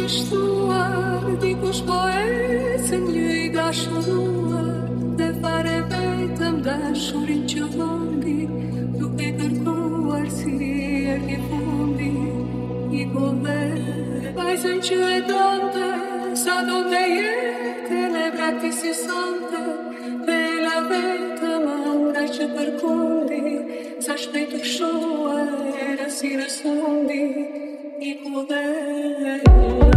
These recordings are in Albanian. kishtuar Dikush po e se një i ga Dhe fare vetëm dhe shurin që vëndi Duk e kërkuar si e er një fundi I po dhe Pajzën që e dante Sa do të jetë E ne vrati si sante Dhe la vetëm Andaj që përkundi Sa shpetë të shuar E si rësundi I u dhe e u dhe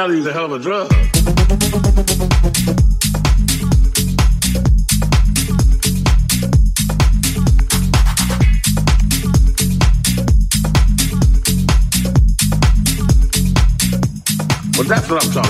Sally was a hell of a drug. But that's what I'm talking about.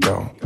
go.